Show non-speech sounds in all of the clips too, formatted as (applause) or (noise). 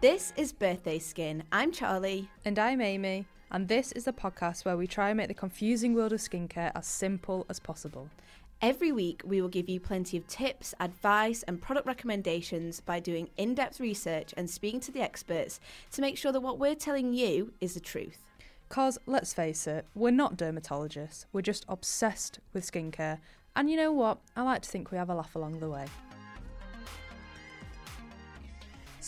This is Birthday Skin. I'm Charlie. And I'm Amy, and this is a podcast where we try and make the confusing world of skincare as simple as possible. Every week, we will give you plenty of tips, advice, and product recommendations by doing in depth research and speaking to the experts to make sure that what we're telling you is the truth. Because, let's face it, we're not dermatologists, we're just obsessed with skincare. And you know what? I like to think we have a laugh along the way.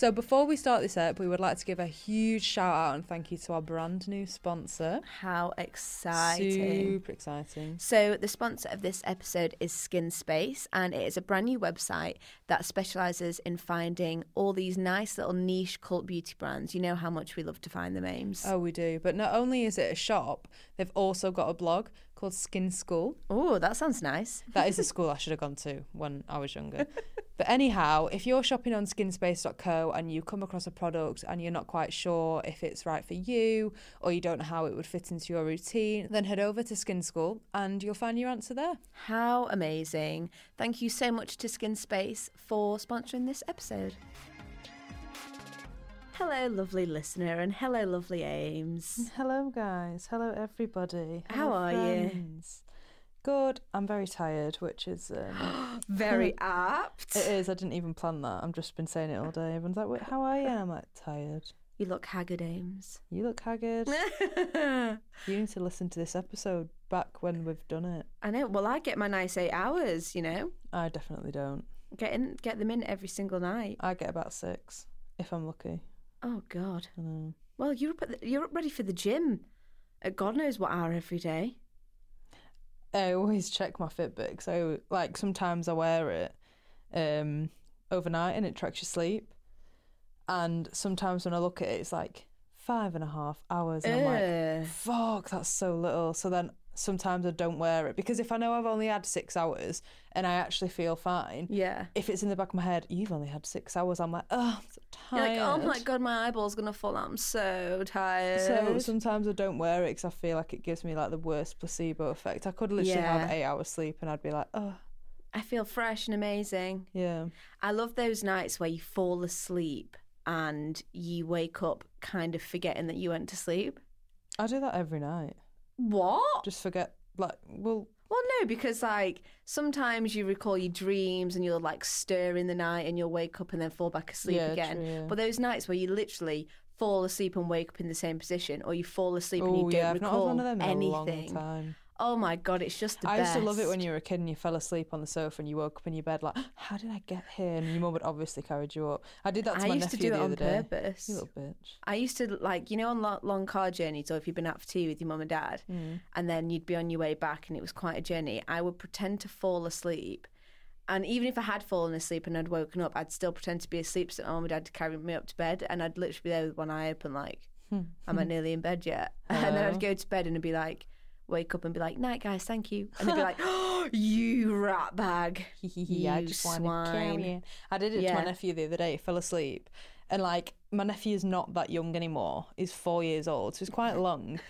So, before we start this up, we would like to give a huge shout out and thank you to our brand new sponsor. How exciting! Super exciting. So, the sponsor of this episode is Skin Space, and it is a brand new website that specializes in finding all these nice little niche cult beauty brands. You know how much we love to find them, Ames. Oh, we do. But not only is it a shop, they've also got a blog called Skin School. Oh, that sounds nice. (laughs) That is a school I should have gone to when I was younger. (laughs) but anyhow, if you're shopping on skinspace.co and you come across a product and you're not quite sure if it's right for you or you don't know how it would fit into your routine, then head over to Skin School and you'll find your answer there. How amazing. Thank you so much to Skin Space for sponsoring this episode. Hello, lovely listener, and hello, lovely Ames. Hello, guys. Hello, everybody. How Hello, are you? Good. I'm very tired, which is um, (gasps) Very (laughs) apt. it is. I didn't even plan that. I've just been saying it all day. Everyone's like, "Wait, "How are you?" And I'm like, "Tired." You look haggard, Ames. You look haggard. (laughs) You need to listen to this episode back when we've done it. I know. Well, I get my nice eight hours. You know, I definitely don't. get in, get them in every single night. I get about six if I'm lucky. Oh God. I know. Well, you're up, at the, you're up ready for the gym. At God knows what hour every day. I always check my Fitbit So, like sometimes I wear it um, overnight and it tracks your sleep, and sometimes when I look at it, it's like five and a half hours, and I'm like, fuck, that's so little. So then sometimes I don't wear it because if I know I've only had six hours and I actually feel fine, yeah. if it's in the back of my head, you've only had six hours, I'm like, oh, I'm so You're tired. like, oh my god, my eyeball's gonna fall out. I'm so tired. So sometimes I don't wear it because I feel like it gives me like the worst placebo effect. I could literally have Yeah. eight hours sleep and I'd be like, oh, I feel fresh and amazing. yeah. I love those nights where you fall asleep and you wake up kind of forgetting that you went to sleep. I do that every night. What? Just forget, like, well, Well, no, because like sometimes you recall your dreams and you'll like stir in the night and you'll wake up and then fall back asleep Yeah, again. true, yeah. But those nights where you literally fall asleep and wake up in the same position, or you fall asleep and you don't yeah, recall one of them in anything. A long time. Oh my god, it's just the I best. used to love it when you were a kid and you fell asleep on the sofa and you woke up in your bed like, how did I get here? And your mum would obviously carried you up. I did that to I my used to nephew do it the on day. purpose. You little bitch. I used to like you know on lo- long car journeys or if you've been out for tea with your mum and dad Mm. and then you'd be on your way back and it was quite a journey I would pretend to fall asleep and even if I had fallen asleep and I'd woken up I'd still pretend to be asleep so my mum and dad to carry me up to bed and I'd literally be there with one eye open like am I nearly in bed yet (laughs) and then I'd go to bed and it'd be like wake up and be like night guys thank you and they'd be like (laughs) oh, you rat bag (laughs) yeah, I just want to swine. I did it to my nephew the other day. Fell asleep, and like my nephew is not that young anymore. He's four years old, so he's quite (laughs) long.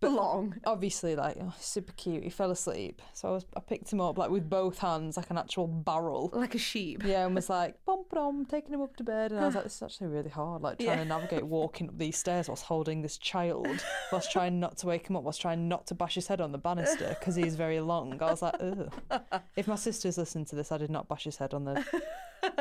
But long obviously, like oh, super cute. He fell asleep, so I was I picked him up like with both hands, like an actual barrel. like a sheep Yeah, and was like, bum bum, taking him up to bed. And I was like, this is actually really hard, like trying Yeah. to navigate walking up these stairs whilst holding this child, whilst (laughs) trying not to wake him up, whilst trying not to bash his head on the banister because he's very long. I was like, ugh. If my sister's listened to this, I did not bash his head on the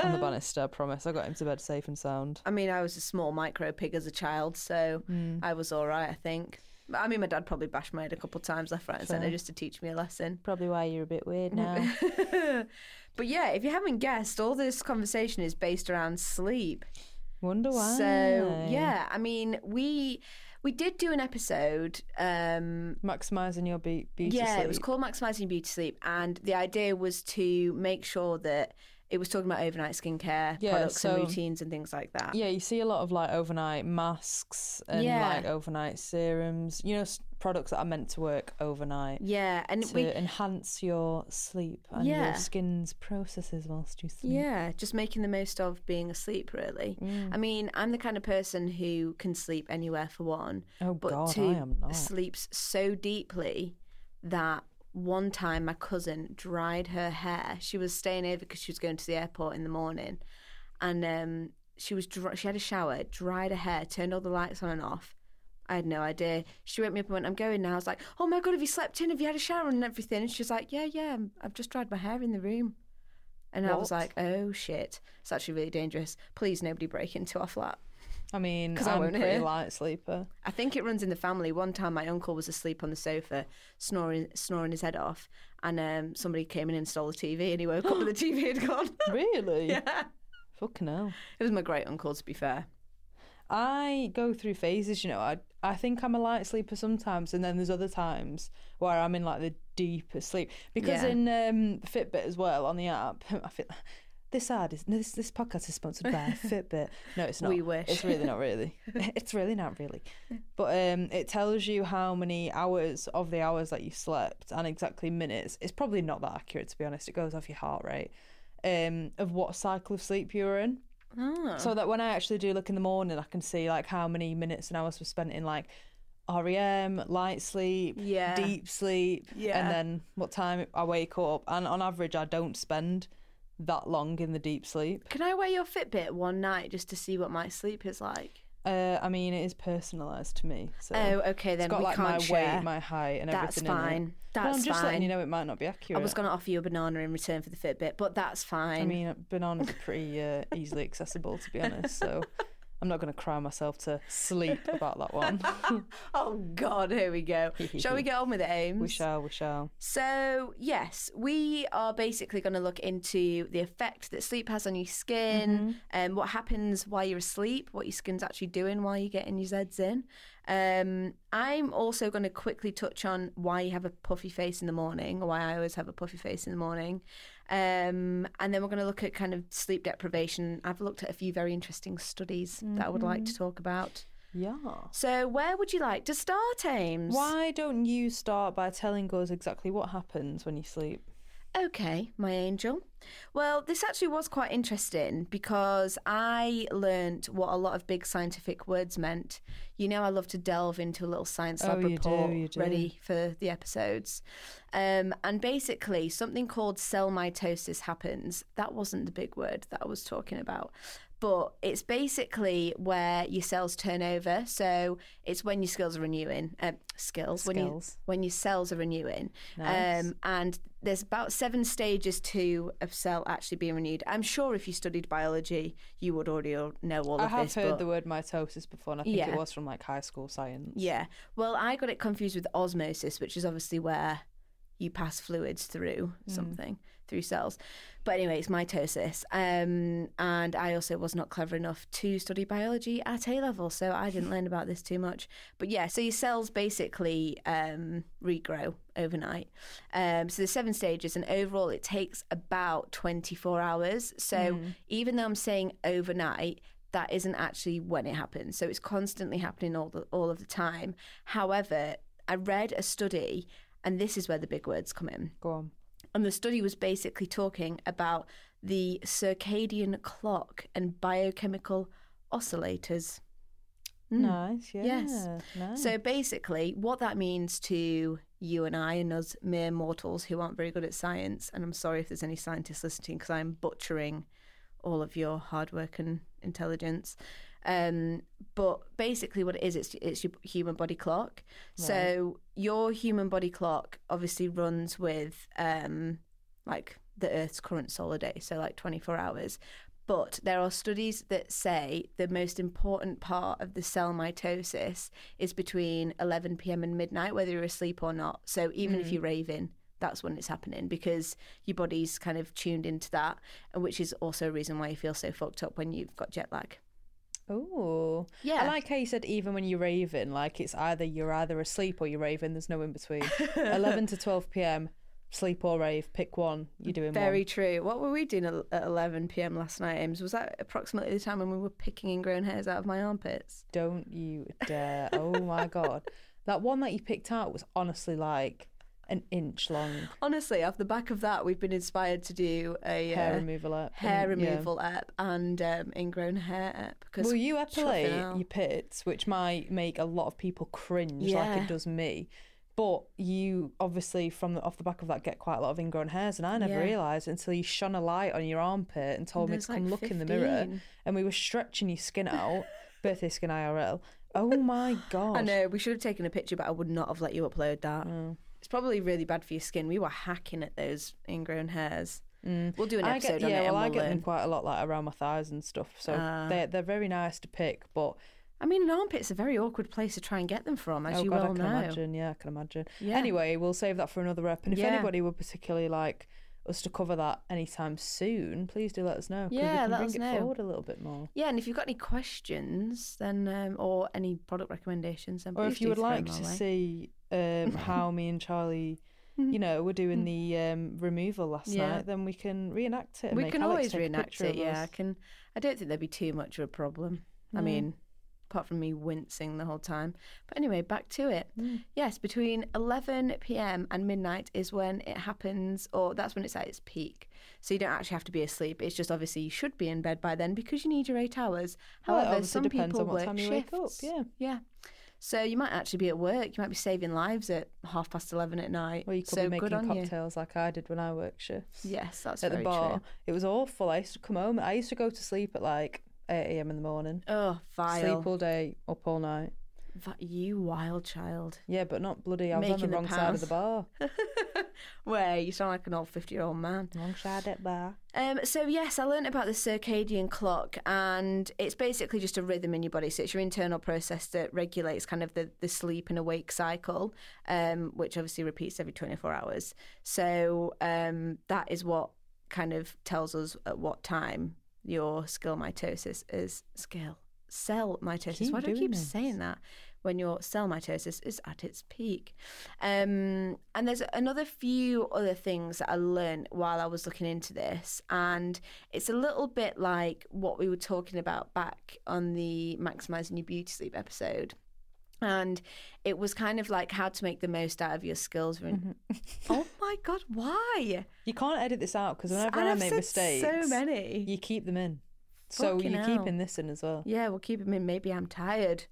on the (laughs) banister. I promise. I got him to bed safe and sound. I mean, I was a small micro pig as a child, so Hmm. I was all right, I think. I mean, my dad probably bashed my head a couple of times left, right, and centre just to teach me a lesson. Probably why you're a bit weird now. (laughs) but yeah, if you haven't guessed, all this conversation is based around sleep. Wonder why. So yeah, I mean, we we did do an episode. Um, Maximising your be- beauty yeah, sleep. it was called Maximizing Beauty Sleep, and the idea was to make sure that it was talking about overnight skincare Yeah, products so- and routines and things like that. Yeah, you see a lot of like overnight masks and Yeah. like overnight serums. You know, products that are meant to work overnight Yeah, and to we enhance your sleep and Yeah. your skin's processes whilst you sleep. Yeah, just making the most of being asleep, really. Mm. I mean, I'm the kind of person who can sleep anywhere for one, Oh but God, two, I am not. sleeps so deeply that one time my cousin dried her hair. She was staying over because she was going to the airport in the morning, and um, she was dry, she had a shower, dried her hair, turned all the lights on and off. I had no idea. She woke me up and went, "I'm going now." I was like, "Oh my god, have you slept in? Have you had a shower and everything?" And she's like, "Yeah, yeah, I'm- I've just dried my hair in the room." And I was like, "Oh shit, it's actually really dangerous. Please, nobody break into our flat." I mean, 'Cause I I'm won't a pretty hear. light sleeper. I think it runs in the family. One time, my uncle was asleep on the sofa, snoring, snoring his head off, and um, somebody came in and stole the TV, and he woke up and the (gasps) TV had gone. (laughs) Really? yeah, Fucking hell. it was my great uncle, to be fair. I go through phases, you know. I I think I'm a light sleeper sometimes, and then there's other times where I'm in like the deepest sleep. Because Yeah. in um, Fitbit as well on the app, (laughs) I feel this ad is no, this this podcast is sponsored by (laughs) Fitbit. No, it's not. We wish. It's really not really. (laughs) it's really not really. But um, it tells you how many hours of the hours that you slept and exactly minutes. It's probably not that accurate to be honest. It goes off your heart rate. Um, of what cycle of sleep you were in. Oh. So that when I actually do look in the morning, I can see like how many minutes and hours were spent in like REM, light sleep, Yeah. deep sleep, Yeah. and then what time I wake up. And on average, I don't spend that long in the deep sleep. Can I wear your Fitbit one night just to see what my sleep is like? Uh, I mean, it is personalised to me. So Oh, okay, then it's got we like can't my share. weight, my height, and That's everything in it. fine. Well, That's I'm just fine. letting you know it might not be accurate. I was going to offer you a banana in return for the Fitbit, but that's fine. I mean, bananas are pretty uh, easily accessible, to be honest. So (laughs) I'm not going to cry myself to sleep about that one. (laughs) oh God, here we go. Shall we get on with it, (laughs) Ames? we shall, we shall. So, yes, we are basically going to look into the effect that sleep has on your skin and what happens while you're asleep, what your skin's actually doing while you're getting your Zeds in. Um, I'm also going to quickly touch on why you have a puffy face in the morning, or why I always have a puffy face in the morning. Um, and then we're going to look at kind of sleep deprivation. I've looked at a few very interesting studies that I would like to talk about. Yeah. So, where would you like to start, Ames? Why don't you start by telling us exactly what happens when you sleep? Okay, my angel. Well, this actually was quite interesting because I learned what a lot of big scientific words meant. You know, I love to delve into a little science lab Oh, do, report you do. ready for the episodes. Um, and basically, something called cell mitosis happens. That wasn't the big word that I was talking about. But it's basically where your cells turn over. So it's when your skills are renewing. Uh, skills. When, you, Skills. when your cells are renewing. Nice. Um, and there's about seven stages to a cell actually being renewed. I'm sure if you studied biology, you would already know all I of this. I have heard the word mitosis before, and I think Yeah. it was from like high school science. yeah, well, I got it confused with osmosis, which is obviously where you pass fluids through Mm. something through cells. But anyway, it's mitosis. Um, and I also was not clever enough to study biology at A level, so I didn't learn about this too much. But yeah, so your cells basically um, regrow overnight. Um, so there's seven stages, and overall it takes about 24 hours. So even though I'm saying overnight, that isn't actually when it happens. So it's constantly happening all the, all of the time. However, I read a study, and this is where the big words come in. Go on. And the study was basically talking about the circadian clock and biochemical oscillators. Mm. Nice. Yeah. Yes. Nice. So basically, what that means to you and I and us mere mortals who aren't very good at science, and I'm sorry if there's any scientists listening because I'm butchering all of your hard work and intelligence. Um, but basically, what it is, it's it's your human body clock. So your human body clock obviously runs with um, like the Earth's current solar day, so like 24 hours. But there are studies that say the most important part of the cell mitosis is between 11 p.m. and midnight, whether you're asleep or not. So even if you're raving, that's when it's happening because your body's kind of tuned into that, and which is also a reason why you feel so fucked up when you've got jet lag. Oh, Yeah. I like how you said even when you're raving, like it's either you're either asleep or you're raving. There's no in between. (laughs) Eleven to twelve p.m. Sleep or rave. Pick one. You're doing Very one. true. What were we doing at at 11 p.m. last night, Ames? Was that approximately the time when we were picking ingrown hairs out of my armpits? Don't you dare! oh my god, (laughs) that one that you picked out was honestly like an inch long. Honestly, off the back of that, we've been inspired to do a Hair uh, removal app. hair and- yeah. removal app and um, ingrown hair app. Because Will you epilate your pits, which might make a lot of people cringe like it does me? But you obviously, from the, off the back of that, get quite a lot of ingrown hairs, and I never Yeah. realised until you shone a light on your armpit and told me There's to come like look in the mirror, and we were stretching your skin out. (laughs) Birthday skin IRL. Oh my god! I know we should have taken a picture, but I would not have let you upload that. Mm. It's probably really bad for your skin. We were hacking at those ingrown hairs. We'll do an episode get, on yeah, it. well, and I we'll get them quite a lot, like around my thighs and stuff. So Ah. they're they're very nice to pick, but I mean, an armpit's a very awkward place to try and get them from, as oh you god, I can know. imagine. Yeah, I can imagine. Yeah. Anyway, we'll save that for another rep. And if Yeah. anybody would particularly like us to cover that anytime soon, please do let us know. 'cause we Yeah, can let bring us it know. forward a little bit more. Yeah, and if you've got any questions, then um, or any product recommendations, then Or if you would like to way. see um, (laughs) how me and Charlie, you know, were doing the um, removal last Yeah. night, then we can reenact it. And we can Alex always reenact it. Yeah, I can. I don't think there'd be too much of a problem. I mean, apart from me wincing the whole time. But anyway, back to it. Mm. Yes, between 11 p.m. and midnight is when it happens, or that's when it's at its peak. So you don't actually have to be asleep. It's just obviously you should be in bed by then because you need your eight hours. Well, However, some depends people on what work time you shifts. wake up, yeah. yeah. So you might actually be at work. You might be saving lives at half past 11 at night. Or you could so be making on you. cocktails like I did when I worked shifts. Yes, that's at the bar. true. It was awful. I used to come home. I used to go to sleep at like 8 a.m. in the morning. Oh, vile. Sleep all day, up all night. Vi- You wild child. Yeah, but not bloody. I was on Making the the wrong side of the bar. (laughs) Where you sound like an old 50 year old man. Wrong side of the bar. Um, so yes, I learned about the circadian clock, and it's basically just a rhythm in your body. So it's your internal process that regulates kind of the, the sleep and awake cycle, um, which obviously repeats every twenty four hours. So um, that is what kind of tells us at what time your skill mitosis is skill cell mitosis. Keep Why do I keep this. saying that? When your cell mitosis is at its peak. Um, and there's another few other things that I learned while I was looking into this. And it's a little bit like what we were talking about back on the Maximizing Your Beauty Sleep episode. And it was kind of like how to make the most out of your skills. Mm-hmm. (laughs) oh my God, why? You can't edit this out because whenever And I I've make mistakes, So many. you keep them in. So Fucking you're hell. keeping this in as well. Yeah, we'll keep them in. Maybe I'm tired.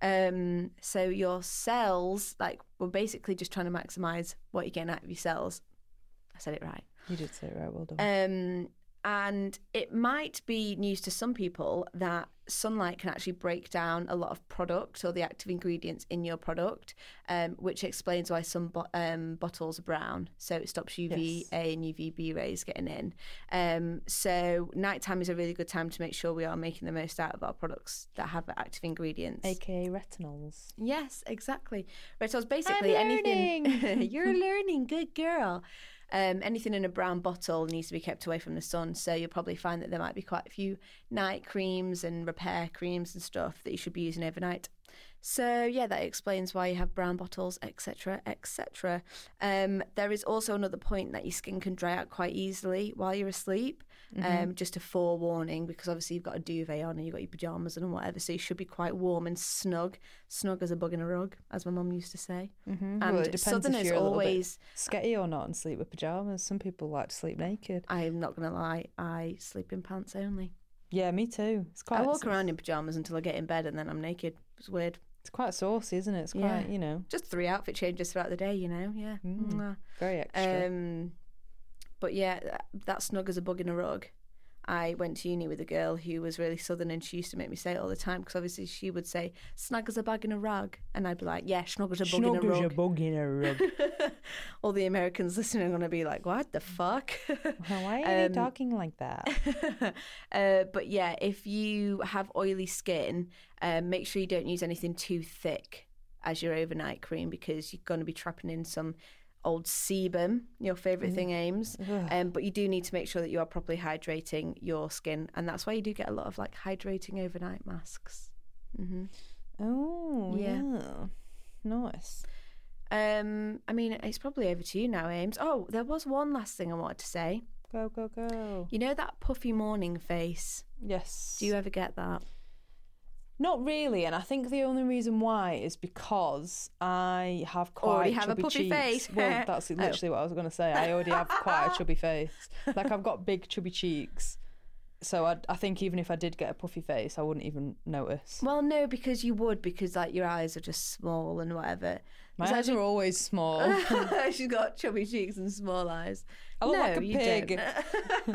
Um, so your cells, like, we're basically just trying to maximize what you're getting out of your cells. I said it right. You did say it right. Well done. Um, and it might be news to some people that sunlight can actually break down a lot of product or the active ingredients in your product, um, which explains why some bo- um, bottles are brown. So it stops UVA Yes. and UVB rays getting in. Um, so nighttime is a really good time to make sure we are making the most out of our products that have active ingredients. AKA retinols. Yes, exactly. Retinols, basically I'm anything. (laughs) You're learning, good girl. Um, anything in a brown bottle needs to be kept away from the sun. So you'll probably find that there might be quite a few night creams and repair creams and stuff that you should be using overnight. So yeah, that explains why you have brown bottles, etc., etc. Um, there is also another point that your skin can dry out quite easily while you're asleep. Um, just a forewarning because obviously you've got a duvet on and you've got your pajamas and whatever, so you should be quite warm and snug, snug as a bug in a rug, as my mum used to say. Mm-hmm. And well, it depends Southerners if you're a always. sketty or not and sleep with pajamas. Some people like to sleep naked. I'm not gonna lie, I sleep in pants only. Yeah, me too. It's quite. I walk around in pajamas until I get in bed and then I'm naked. It's weird. It's quite saucy, isn't it? It's quite, Yeah. you know, Just three outfit changes throughout the day, you know. Yeah. Mm. Very extra. Um, but yeah, that, that snug as a bug in a rug. I went to uni with a girl who was really southern, and she used to make me say it all the time because obviously she would say "snug as a bug in a rug," and I'd be like, "Yeah, snug as a bug in a rug." bug in a rug. (laughs) all the Americans (laughs) listening are going to be like, "What the fuck?" (laughs) Why are Um, you talking like that? uh, but yeah, if you have oily skin, um, make sure you don't use anything too thick as your overnight cream because you're going to be trapping in some old sebum, your favourite thing, Ames. Um, but you do need to make sure that you are properly hydrating your skin, and that's why you do get a lot of like hydrating overnight masks. hmm Oh, Yeah. yeah. Nice. Um, I mean, it's probably over to you now, Ames. Oh, there was one last thing I wanted to say. Go, go, go. You know that puffy morning face? Yes. Do you ever get that? Not really, and I think the only reason why is because I have quite Already have a chubby puffy cheeks. face. Well, (laughs) oh. that's Oh. literally what I was going to say. I already have quite a (laughs) chubby face. Like I've got big chubby cheeks. So I, I think even if I did get a puffy face, I wouldn't even notice. Well, no, because you would, because like your eyes are just small and whatever. My eyes are always small. (laughs) She's got chubby cheeks and small eyes. I look no, like a pig.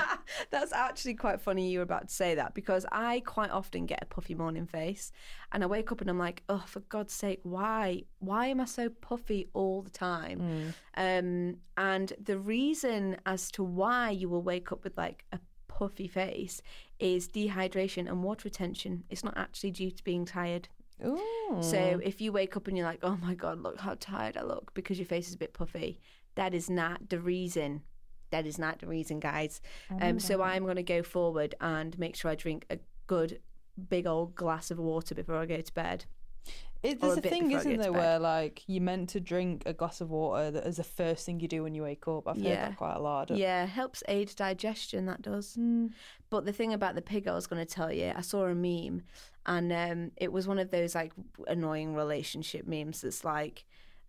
(laughs) That's actually quite funny you were about to say that because I quite often get a puffy morning face and I wake up and I'm like, oh, for God's sake, why? Why am I so puffy all the time? Um, and the reason as to why you will wake up with like a puffy face is dehydration and water retention. It's not actually due to being tired. Ooh. So if you wake up and you're like, oh my God, look how tired I look because your face is a bit puffy, that is not the reason. That is not the reason, guys. Um, so I'm going to go forward and make sure I drink a good big old glass of water before I go to bed. It, there's a a thing, isn't there, where like you're meant to drink a glass of water that is the first thing you do when you wake up. I've heard that quite a lot. Yeah, helps aid digestion, that does. But the thing about the pig I was going to tell you, I saw a meme and um, it was one of those like annoying relationship memes that's like,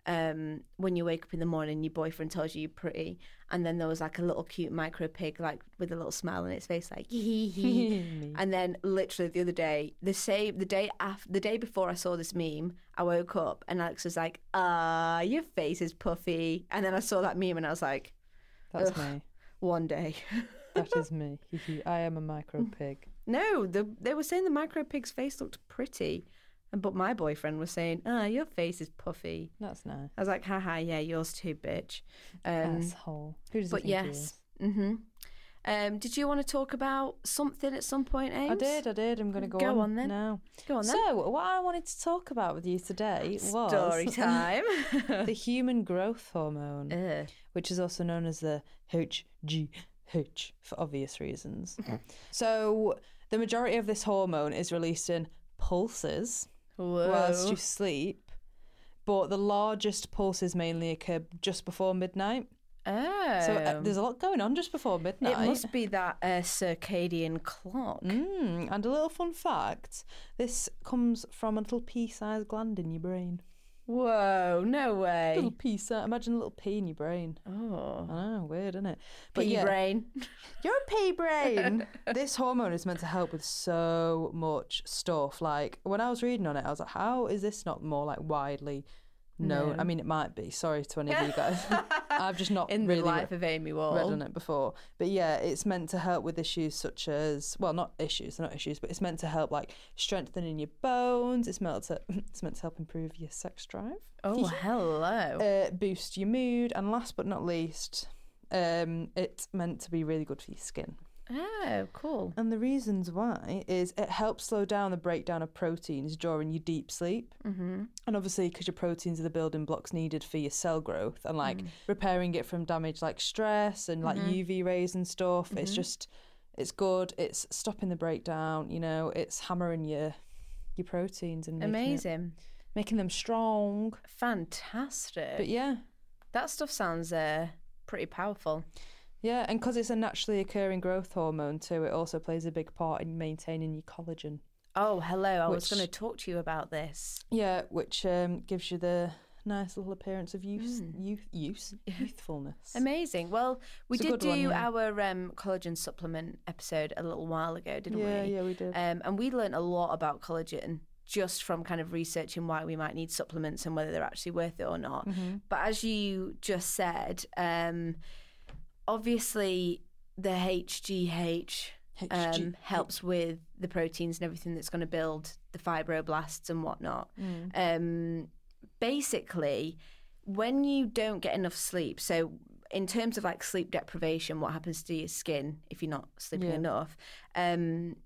um, when you wake up in the morning, your boyfriend tells you you're pretty, and then there was like a little cute micro pig, like with a little smile on its face, like (laughs) hee hee (laughs) and then literally the other day, the same, the day after, the day before I saw this meme, I woke up and Alex was like, "Ah, your face is puffy," and then I saw that meme and I was like, That's me. "One day." That is me. (laughs) I am a micro pig. No, the, they were saying the micro pig's face looked pretty, and but my boyfriend was saying, "Ah, your face is puffy." That's nice. I was like, "Haha, yeah, yours too, bitch." Um, Asshole. Who does but yes, hmm Um, did you want to talk about something at some point, Ames? I did, I did. I'm going to go, Go on, on then. now. Go on then. So, what I wanted to talk about with you today was Story (laughs) time. (laughs) the human growth hormone, which is also known as the HGH for obvious reasons. (laughs) so, the majority of this hormone is released in pulses whilst you sleep, but the largest pulses mainly occur just before midnight. Oh, So, uh, there's a lot going on just before midnight. it must be that uh, circadian clock. Mm, and a little fun fact this comes from a little pea sized gland in your brain. Whoa, no way. Little pea size. Uh, imagine a little pea in your brain. Oh, I know, weird, isn't it? pea yeah, brain. (laughs) You're a pea brain. (laughs) this hormone is meant to help with so much stuff. Like, when I was reading on it, I was like, how is this not more like widely known? No. I mean, it might be. Sorry to any of you guys. (laughs) I've just not In really the life of Amy Wall. read on it before. But yeah, it's meant to help with issues such as well, not issues, they're not issues, but it's meant to help like strengthening your bones. It's meant to (laughs) it's meant to help improve your sex drive, Oh, (laughs) hello. uh, boost your mood, and last but not least, um, it's meant to be really good for your skin. Oh, cool. And the reasons why is it helps slow down the breakdown of proteins during your deep sleep. Mm-hmm. And obviously, because your proteins are the building blocks needed for your cell growth and like repairing it from damage like stress and like UV rays and stuff. It's just, it's good. It's stopping the breakdown. You know, it's hammering your your proteins and making, it- Amazing. making them strong. Fantastic. But yeah, that stuff sounds uh, pretty powerful. Yeah, and because it's a naturally occurring growth hormone too, it also plays a big part in maintaining your collagen. Oh, hello. I was going to talk to you about this. Yeah, which um, gives you the nice little appearance of youth, youth, use, (laughs) youthfulness. Amazing. Well, we It's did good one, do yeah. our um, collagen supplement episode a little while ago, didn't yeah, we? yeah, we did. Um, and we learned a lot about collagen just from kind of researching why we might need supplements and whether they're actually worth it or not. Mm-hmm. But as you just said, um, obviously the HGH um, helps with the proteins and everything that's going to build the fibroblasts and whatnot. Mm. Um, basically, when you don't get enough sleep, so in terms of like sleep deprivation, what happens to your skin if you're not sleeping Yeah. enough? Um,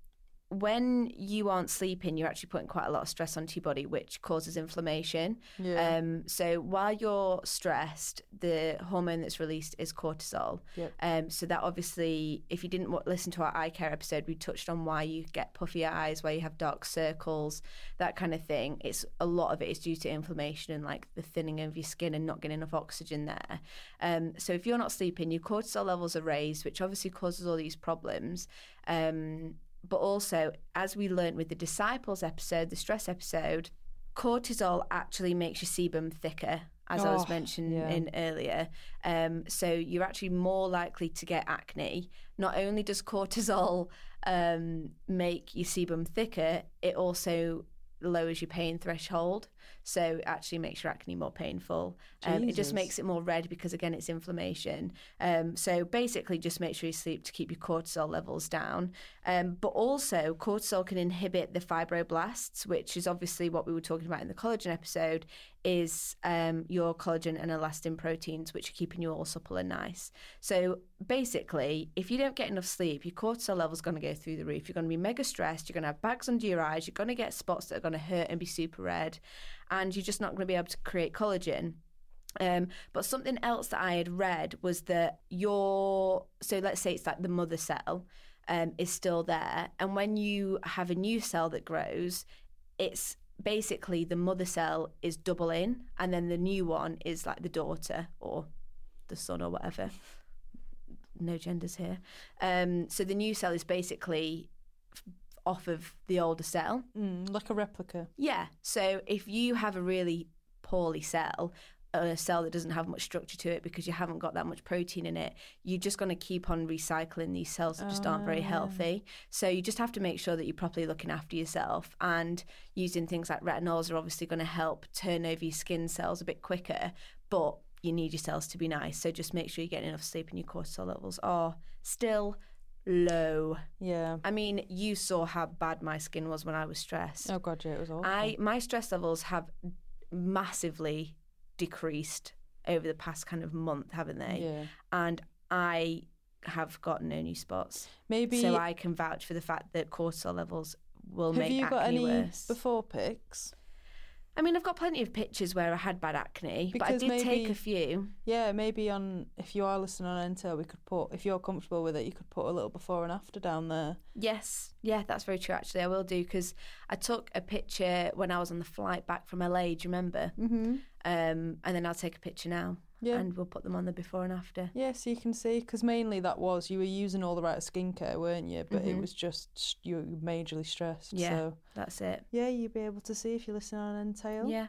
when you aren't sleeping, you're actually putting quite a lot of stress onto your body, which causes inflammation. Yeah. Um, so while you're stressed, the hormone that's released is cortisol. Yep. Um, so that obviously, if you didn't wa- listen to our eye care episode, we touched on why you get puffy eyes, why you have dark circles, that kind of thing. It's a lot of it is due to inflammation and like the thinning of your skin and not getting enough oxygen there. Um, so if you're not sleeping, your cortisol levels are raised, which obviously causes all these problems. Um, but also, as we learned with the disciples episode, the stress episode, cortisol actually makes your sebum thicker as I was Oh, mentioning yeah. in earlier. Um, so you're actually more likely to get acne. Not only does cortisol um, make your sebum thicker, it also lowers your pain threshold. So it actually makes your acne more painful. Um, it just makes it more red because, again, it's inflammation. Um, so basically, just make sure you sleep to keep your cortisol levels down. Um, but also, cortisol can inhibit the fibroblasts, which is obviously what we were talking about in the collagen episode, is um, your collagen and elastin proteins, which are keeping you all supple and nice. So basically, if you don't get enough sleep, your cortisol level's going to go through the roof. You're going to be mega stressed. You're going to have bags under your eyes. You're going to get spots that are going to hurt and be super red. And you're just not going to be able to create collagen. Um, but something else that I had read was that your so let's say it's like the mother cell um, is still there, and when you have a new cell that grows, it's basically the mother cell is doubling, and then the new one is like the daughter or the son or whatever. No genders here. Um, so the new cell is basically off of the older cell. Mm, like a replica. Yeah. So if you have a really poorly cell, a cell that doesn't have much structure to it because you haven't got that much protein in it, you're just going to keep on recycling these cells that just aren't very Ah. healthy. So you just have to make sure that you're properly looking after yourself and using things like retinols are obviously going to help turn over your skin cells a bit quicker, but you need your cells to be nice. So just make sure you're getting enough sleep and your cortisol levels are still low. Yeah. I mean, you saw how bad my skin was when I was stressed. Oh god, yeah, it was awful. I my stress levels have massively decreased over the past kind of month, haven't they? yeah. And I have got no new spots, Maybe. so I can vouch for the fact that cortisol levels will have make you acne got any worse. before pics? I mean, I've got plenty of pictures where I had bad acne, but I Because did take a few. Yeah, maybe on if you are listening on Entale, we could put if you're comfortable with it, you could put a little before and after down there. Yes, yeah, that's very true. Actually, I will do because I took a picture when I was on the flight back from LA. Do you remember? Mm-hmm. Um, and then I'll take a picture now, Yeah. and we'll put them on the before and after. Yeah, so you can see because mainly that was you were using all the right skincare, weren't you? But it Mhm. was just you were majorly stressed. Yeah. So That's it. yeah, you'd be able to see if you're listening on Entale. Yeah.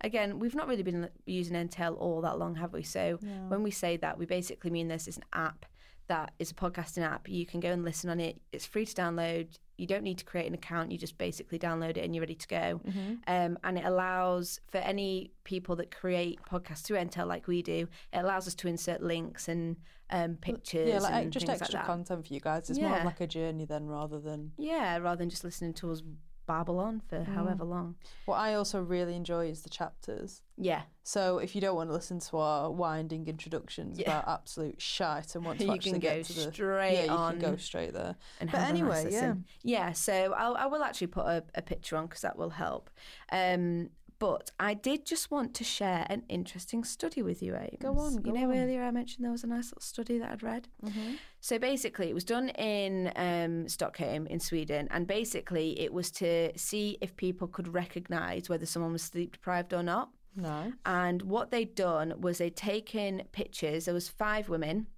Again, we've not really been using Entale all that long, have we? So No. when we say that, we basically mean this is an app that is a podcasting app. You can go and listen on it. It's free to download. You don't need to create an account. You just basically download it and you're ready to go. Mhm. Um, and it allows for any people that create podcasts through Entale like we do, it allows us to insert links and um, pictures. Yeah, like and just extra like that. content for you guys. It's more like a journey then rather than Yeah, rather than just listening to us babble on for Mm. however long. what I also really enjoy is the chapters. Yeah, So if you don't want to listen to our winding introductions Yeah. about absolute shite and (laughs) want to you actually can go get to the straight yeah, you on. can go straight there. and But have a nice anyway, listen. yeah. So I'll, I will actually put a, a picture on because that will help. Um, but I did just want to share an interesting study with you, Ames. Go on, go you know, on. earlier I mentioned there was a nice little study that I'd read. Mm-hmm. So basically, it was done in um, Stockholm in Sweden, and basically, it was to see if people could recognise whether someone was sleep deprived or not. No. And what they'd done was they'd taken pictures. There was five women,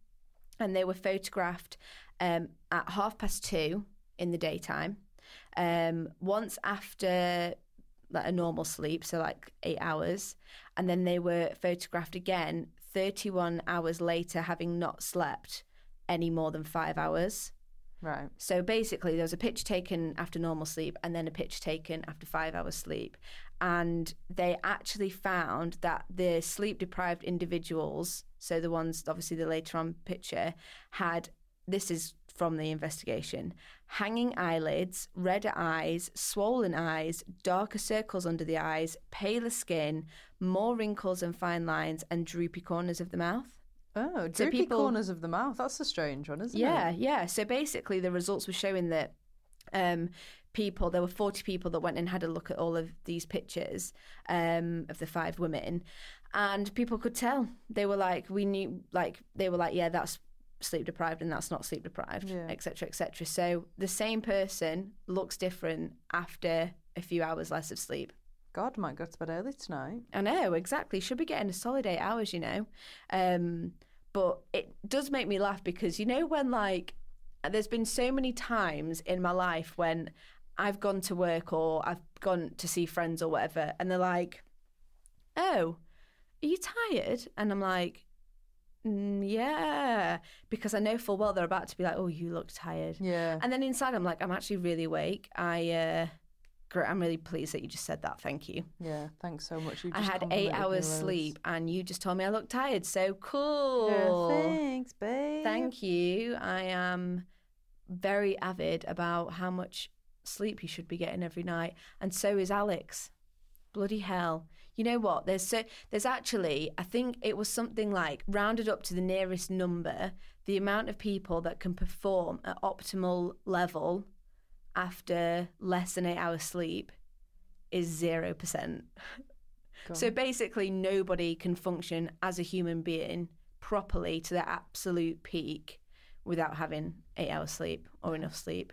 and they were photographed um, at half past two in the daytime. Um, once after like a normal sleep, so like eight hours, and then they were photographed again 31 hours later, having not slept any more than five hours. Right. So basically, there was a picture taken after normal sleep and then a picture taken after five hours sleep. And they actually found that the sleep deprived individuals, so the ones, obviously, the later on picture, had this is from the investigation hanging eyelids, redder eyes, swollen eyes, darker circles under the eyes, paler skin, more wrinkles and fine lines, and droopy corners of the mouth. Oh, So droopy people- corners of the mouth. That's a strange one, isn't Yeah, it? Yeah, yeah. So basically, the results were showing that um, people, there were 40 people that went and had a look at all of these pictures um, of the five women, and people could tell. They were like, we knew, like, they were like, yeah, that's sleep deprived and that's not sleep deprived, Yeah. etc., etc. So the same person looks different after a few hours less of sleep. God, might go to bed early tonight. I know exactly. Should be getting a solid eight hours, you know. Um, but it does make me laugh because you know when like there's been so many times in my life when I've gone to work or I've gone to see friends or whatever, and they're like, "Oh, Are you tired? And I'm like, "Mm, Yeah, because I know full well they're about to be like, Oh, you look tired. Yeah. And then inside, I'm like, I'm actually really awake. I, uh, great. I'm really pleased that you just said that. Thank you. Yeah. Thanks so much. You I had eight hours sleep, and you just told me I look tired. So cool. Yeah, thanks, babe. Thank you. I am very avid about how much sleep you should be getting every night, and so is Alex. Bloody hell. You know what? There's so there's actually I think it was something like rounded up to the nearest number, the amount of people that can perform at optimal level after less than 8 hours sleep is 0%. So basically, nobody can function as a human being properly to their absolute peak without having eight hours sleep or enough sleep.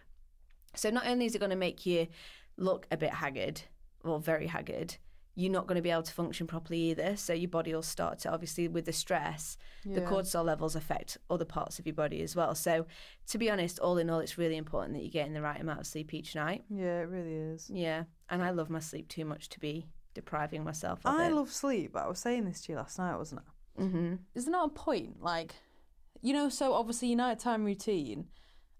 So not only is it going to make you look a bit haggard or very haggard, you're not going to be able to function properly either. So your body will start to obviously with the stress, the Yeah. cortisol levels affect other parts of your body as well. So to be honest, all in all, it's really important that you're getting the right amount of sleep each night. Yeah, it really is. Yeah, and I love my sleep too much to be depriving myself of I it. love sleep, but I was saying this to you last night, wasn't I? mm-hmm. Is there not a point, like, you know, so obviously your nighttime routine,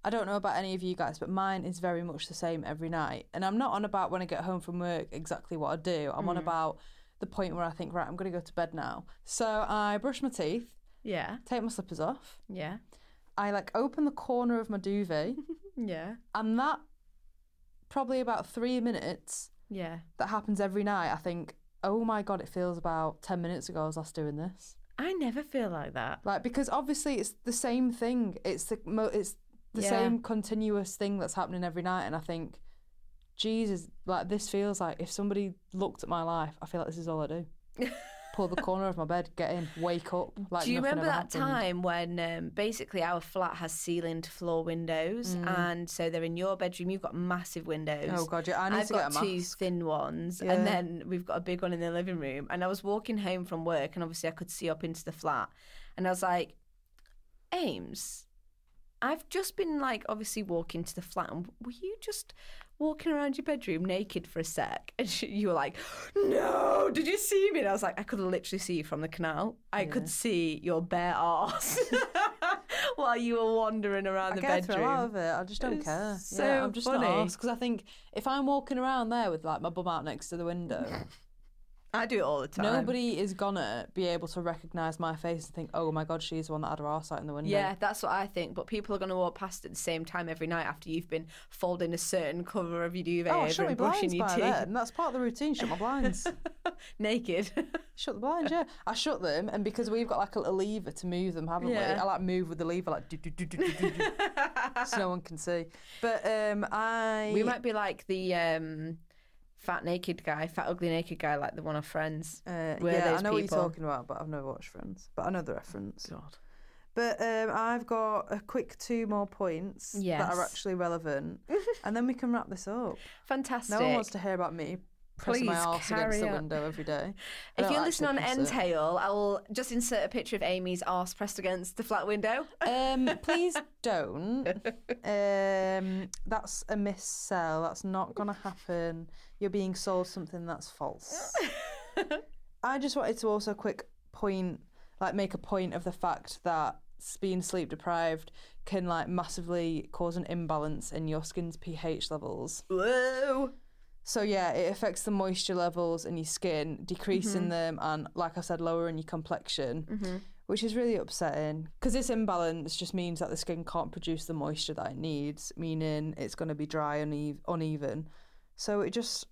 I don't know about any of you guys, but mine is very much the same every night. And I'm not on about when I get home from work exactly what I do. I'm on mm. about the point where I think, right, I'm going to go to bed now. So I brush my teeth, Yeah, take my slippers off, yeah, I like open the corner of my duvet, (laughs) yeah, and that probably about three minutes yeah. that happens every night. I think, oh my God, it feels about 10 minutes ago I was last doing this. I never feel like that. Like because obviously it's the same thing. It's the mo- it's the Yeah. same continuous thing that's happening every night, and I think, Jesus, like this feels like if somebody looked at my life, I feel like this is all I do. (laughs) Pull the corner of my bed, get in, wake up. Like Do you remember that happened. time when um, basically our flat has ceiling to floor windows, and so they're in your bedroom. You've got massive windows. Mm. Oh god, yeah, I need I've to got get a two mask. thin ones, Yeah. and then we've got a big one in the living room. And I was walking home from work, and obviously I could see up into the flat, and I was like, Ames, I've just been like obviously walking to the flat, and were you just walking around your bedroom naked for a sec? (laughs) And she, you were like, No, did you see me? And I was like, I could literally see you from the canal. I could see your bare arse (laughs) (laughs) while you were wandering around I the get a thrill out bedroom. of it. I just don't It's care. so yeah, I'm just funny. not because I think if I'm walking around there with like my bum out next to the window, I do it all the time. nobody is gonna be able to recognise my face and think, "Oh my god, she's the one that had her arse out in the window." Yeah, that's what I think. But people are going to walk past at the same time every night after you've been folding a certain cover of your duvet Oh, over shut my and brushing blinds your teeth then. That's part of the routine. Shut my blinds. (laughs) naked. (laughs) shut the blinds. Yeah, I shut them, and because we've got like a little lever to move them, haven't we? I like move with the lever, like do, do, do, do, do, do, so no (laughs) one can see. But um, I we might be like the um, fat naked guy, fat ugly naked guy, like the one of Friends. Uh, We're yeah, I those know what people. you're talking about, but I've never watched Friends. But I know the reference. God. But um, I've got a quick two more points that are actually relevant, (laughs) and then we can wrap this up. Fantastic. No one wants to hear about me pressing my Please arse against the window every day. I if you're listening on. Entale, I will just insert a picture of Amy's arse pressed against the flat window. (laughs) Um, please don't. Um, that's a miss sell. That's not going to happen. You're being sold something that's false. (laughs) I just wanted to also quick point, like, make a point of the fact that being sleep deprived can like massively cause an imbalance in your skin's pH levels. Whoa. So yeah, it affects the moisture levels in your skin, decreasing them, and like I said, lowering your complexion, which is really upsetting. Because this imbalance just means that the skin can't produce the moisture that it needs, meaning it's going to be dry and une- uneven. So it just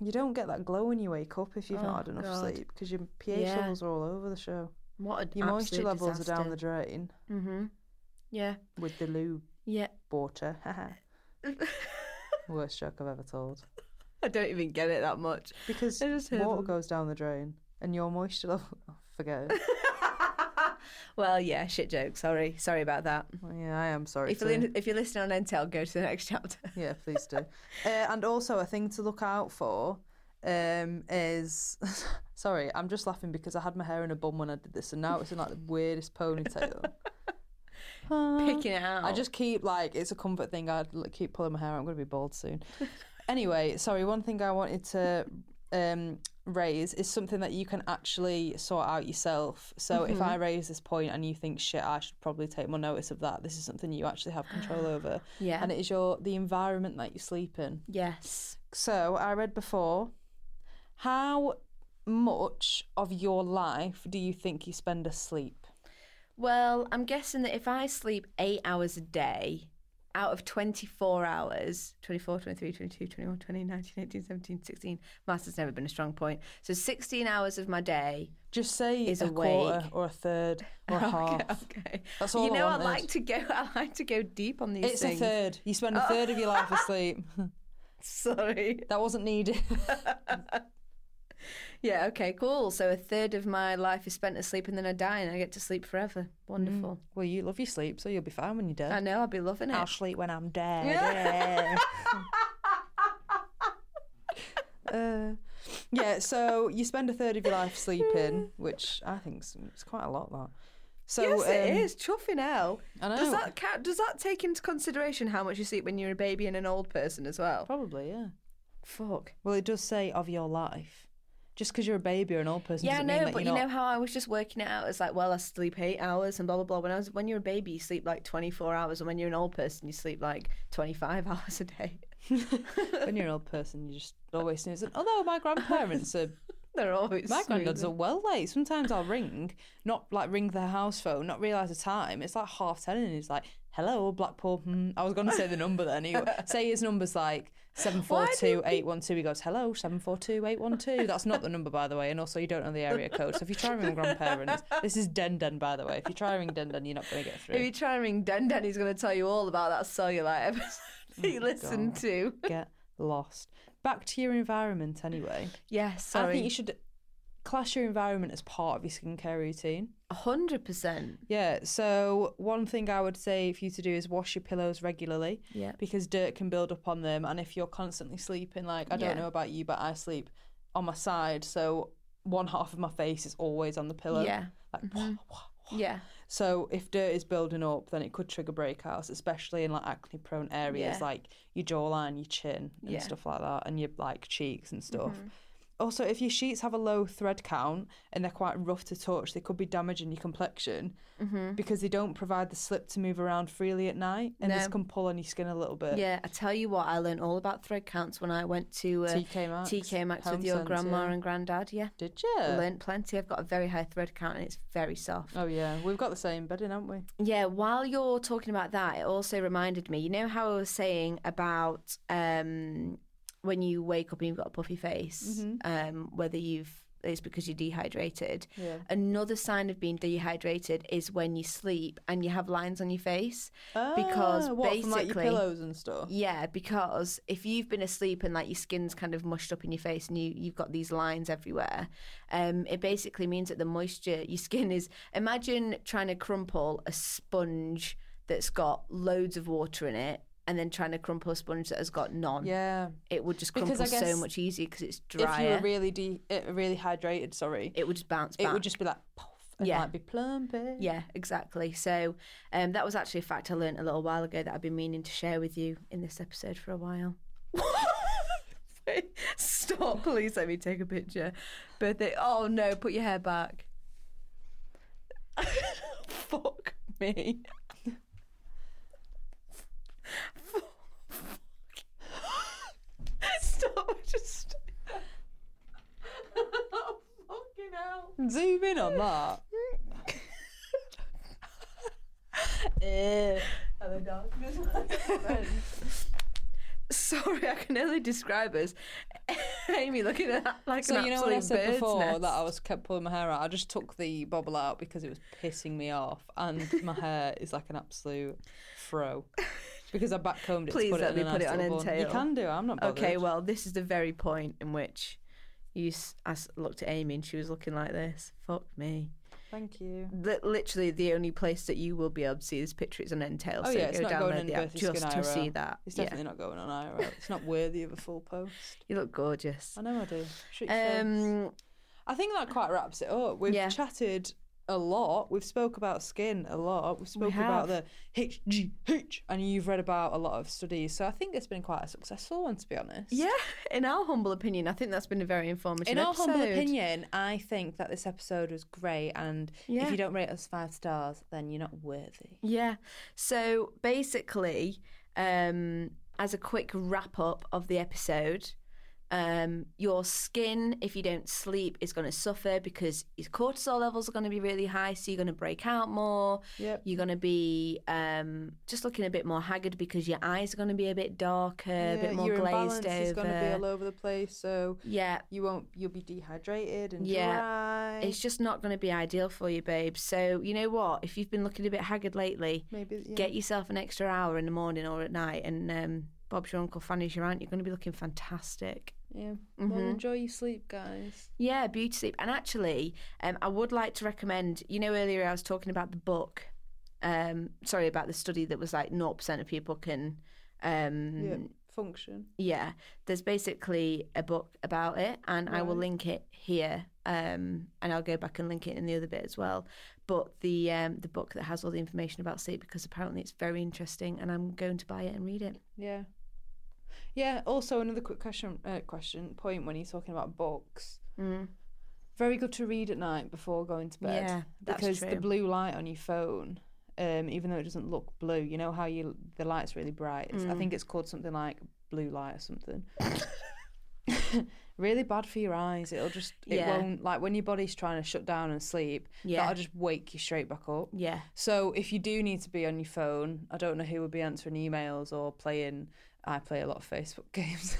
you don't get that glow when you wake up if you've Oh, not had enough God. sleep because your pH Yeah. levels are all over the show. What a Your moisture levels are down the drain Mm-hmm. Yeah. with the loo Yeah. water. (laughs) (laughs) Worst joke I've ever told. I don't even get it that much. Because water them. goes down the drain and your moisture level. (laughs) Oh, forget it. (laughs) well, yeah, shit joke. Sorry, sorry about that. Well, yeah, I am sorry. If too. you're, li- if you're listening on Entale, go to the next chapter. (laughs) Yeah, please do. uh, and also, a thing to look out for um, is. sorry, I'm just laughing because I had my hair in a bun when I did this, and now it's in like the weirdest ponytail. Picking it out. I just keep like it's a comfort thing. I keep pulling my hair. out. I'm going to be bald soon. Anyway, sorry. One thing I wanted to um, raise is something that you can actually sort out yourself. So if I raise this point and you think shit, I should probably take more notice of that. This is something you actually have control (gasps) over, Yeah. and it is your the environment that you sleep in. yes. So I read before, how much of your life do you think you spend asleep? Well, I'm guessing that if I sleep eight hours a day, out of 24 hours 24, 23, 22, 21, 20, 19, 18, 17, 16. Maths has never been a strong point. So 16 hours of my day. Just say Is a quarter or a third (laughs) or a half. Okay. That's all you know, I wanted. like to go. (laughs) I like to go deep on these things. It's things. a third. You spend a third of your life asleep. (laughs) Sorry. That wasn't needed. Yeah. Okay. Cool. So a third of my life is spent asleep, and then I die, and I get to sleep forever. Wonderful. well, you love your sleep, so you'll be fine when you're dead. I know. I'll be loving it. I'll sleep when I'm dead. (laughs) Yeah. (laughs) uh, yeah, so you spend a third of your life sleeping, which I think is it's quite a lot. That. So yes, it um, is. Chuffing hell. I know. Does that count, does that take into consideration how much you sleep when you're a baby and an old person as well? Probably, yeah. Fuck. Well, it does say of your life. Just because you're a baby or an old person Yeah, I doesn't know, mean that but you know how I was just working it out as like, well, I sleep eight hours and blah blah blah. When I was when you're a baby, you sleep like twenty four hours, and when you're an old person, you sleep like twenty five (laughs) hours a day. (laughs) (laughs) when you're an old person, you just always snoozing. Although my grandparents are They're always My granddad's snoozing. are well late. Sometimes I'll ring, not like ring their house phone, not realise the time. It's like half ten, and he's like, "Hello, Blackpool." Hmm. I was going to say the number then. He (laughs) say his number's like seven four two eight one two. He goes, "Hello, seven four two eight one two." That's not the number, by the way, and also you don't know the area code. So if you try ring grandparents, this is Den Den, by the way. If you try ring Den Den, you're not going to get through. If you try ring Den Den, he's going to tell you all about that episode (laughs) that you listened God. to. Get lost. Back to your environment, anyway. Yes, I think you should class your environment as part of your skincare routine. Hundred percent. Yeah, so one thing I would say for you to do is wash your pillows regularly Yeah. because dirt can build up on them. And if you're constantly sleeping, like, I don't know about you, but I sleep on my side. So one half of my face is always on the pillow. Yeah. Like, Mm-hmm. wah, wah, wah. Yeah. So if dirt is building up, then it could trigger breakouts, especially in like acne prone areas Yeah. like your jawline, your chin, and. Mm-hmm. stuff like that, and your like cheeks and stuff. Also, if your sheets have a low thread count and they're quite rough to touch, they could be damaging your complexion Mm-hmm. because they don't provide the slip to move around freely at night, and this can pull on your skin a little bit. Yeah, I tell you what, I learned all about thread counts when I went to uh, TK Maxx, TK Maxx with your grandma yeah. and granddad. Yeah, Did you? I learned plenty. I've got a very high thread count and it's very soft. Oh yeah, we've got the same bedding, haven't we? Yeah, while you're talking about that, it also reminded me, you know how I was saying about um, when you wake up and you've got a puffy face, um, whether you've it's because you're dehydrated. Yeah. Another sign of being dehydrated is when you sleep and you have lines on your face. because Ah, what, from, like your basically- pillows and stuff. Yeah, because if you've been asleep and like your skin's kind of mushed up in your face and you, you've got these lines everywhere, um, it basically means that the moisture, your skin is. Imagine trying to crumple a sponge that's got loads of water in it and then trying to crumple a sponge that has got none. Yeah. It would just Because crumple I guess so much easier because it's dry. If you were really de- uh, really hydrated, sorry, it would just bounce back. it would just be like puff and Yeah. be plumpy. Yeah, exactly. So um, that was actually a fact I learned a little while ago that I've been meaning to share with you in this episode for a while. (laughs) Stop, please let me take a picture. Birthday. Oh no, put your hair back. (laughs) Fuck me. Stop, just. oh, fucking hell. Zoom in on that. Eh. Hello, darkness, my friend. Sorry, I can only describe as (laughs) Amy looking at that like So an you know what I absolute said bird's before nest. that I was kept pulling my hair out. I just took the bobble out because it was pissing me off, and my (laughs) hair is like an absolute fro because I backcombed it. Please to put let it me a put nice it on little bun. You entail. can do. I'm not bothered. Okay, well, this is the very point in which you. I looked at Amy and she was looking like this. Fuck me. Thank you. Li- literally, the only place that you will be able to see this picture is on Entale. Oh, so yeah, it's go not download going in the app just to see that. It's yeah, definitely not going on IRL. It's not worthy of a full post. (laughs) you look gorgeous. I know I do. Treat your face. Um, I think that quite wraps it up. We've Yeah. chatted a lot. We've spoke about skin a lot. We've spoken about the HGH, and you've read about a lot of studies. So I think it's been quite a successful one, to be honest. Yeah, in our humble opinion, I think that's been a very informative. In our humble opinion, I think that this episode was great. And Yeah. if you don't rate us five stars, then you're not worthy. Yeah. So basically, um, as a quick wrap up of the episode, um, your skin, if you don't sleep, is going to suffer because your cortisol levels are going to be really high. So you're going to break out more. Yep. You're going to be um, just looking a bit more haggard because your eyes are going to be a bit darker, a bit more your glazed imbalance is going to be all over the place. So Yeah. you won't. You'll be dehydrated and Yeah. dry. It's just not going to be ideal for you, babe. So, you know what? If you've been looking a bit haggard lately, Maybe yeah. get yourself an extra hour in the morning or at night, and um, Bob's your uncle, Fanny's your aunt. You're going to be looking fantastic. Yeah. Well, Mhm. enjoy your sleep, guys. Yeah, beauty sleep. And actually, um, I would like to recommend. You know, earlier I was talking about the book. Um, sorry about the study that was like 0% of people can. Um, Yeah. Function. yeah, there's basically a book about it, and I will link it here, um, and I'll go back and link it in the other bit as well. But the um, the book that has all the information about sleep because apparently it's very interesting, and I'm going to buy it and read it. Yeah. Yeah. Also, another quick question. Uh, question point when you're talking about books. Mm. Very good to read at night before going to bed. Yeah, that's because the blue light on your phone, um, even though it doesn't look blue, you know how you the light's really bright. It's, I Mm. think it's called something like blue light or something. (laughs) really bad for your eyes. It'll just it Yeah. won't like when your body's trying to shut down and sleep. Yeah. that'll just wake you straight back up. Yeah, So if you do need to be on your phone, I don't know who would be answering emails or playing. I play a lot of Facebook (laughs) games.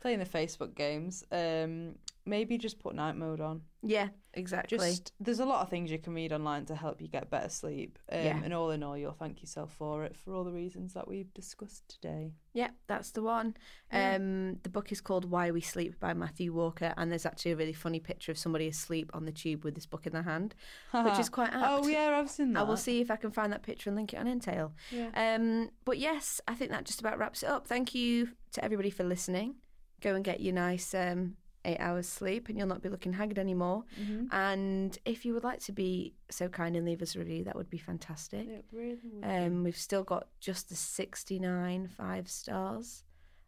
playing the Facebook games. Um, maybe just put night mode on. yeah, exactly. Just there's a lot of things you can read online to help you get better sleep. Um, Yeah. And all in all, you'll thank yourself for it for all the reasons that we've discussed today. Yeah, that's the one. Yeah. Um, the book is called Why We Sleep by Matthew Walker, and there's actually a really funny picture of somebody asleep on the tube with this book in their hand, which is (laughs) quite apt. oh yeah, I've seen that. I will see if I can find that picture and link it on Entale. Yeah. Um, but yes, I think that just about wraps it up. Thank you to everybody for listening. Go and get your nice um, eight hours sleep, and you'll not be looking haggard anymore. Mhm. And if you would like to be so kind and leave us a review, that would be fantastic. It really would. Um, we've still got just the 69 five stars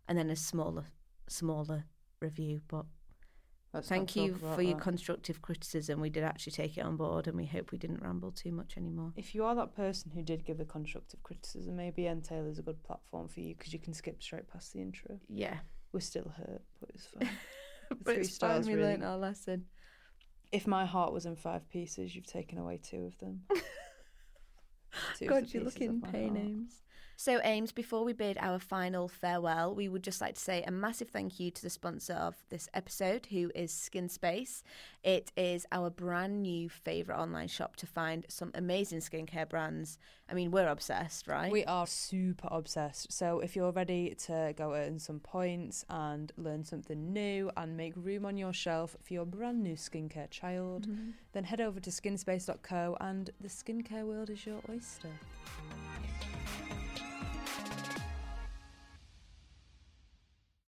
and then a smaller, smaller review. But Let's thank you for your constructive criticism. We did actually take it on board and we hope we didn't ramble too much anymore. If you are that person who did give the constructive criticism, maybe Entale is a good platform for you because you can skip straight past the intro. Yeah. We're still hurt, but it's fine. (laughs) but three it's stars, fine, we really. learned our lesson. if my heart was in five pieces, you've taken away two of them. (laughs) Two of God, the you're pieces looking my pain, heart. Ames. So, Ames, before we bid our final farewell, we would just like to say a massive thank you to the sponsor of this episode, who is Skin Space. It is our brand new favourite online shop to find some amazing skincare brands. I mean, we're obsessed, right? We are super obsessed. So if you're ready to go earn some points and learn something new and make room on your shelf for your brand new skincare child, Mm-hmm. then head over to skinspace.co and the skincare world is your oyster.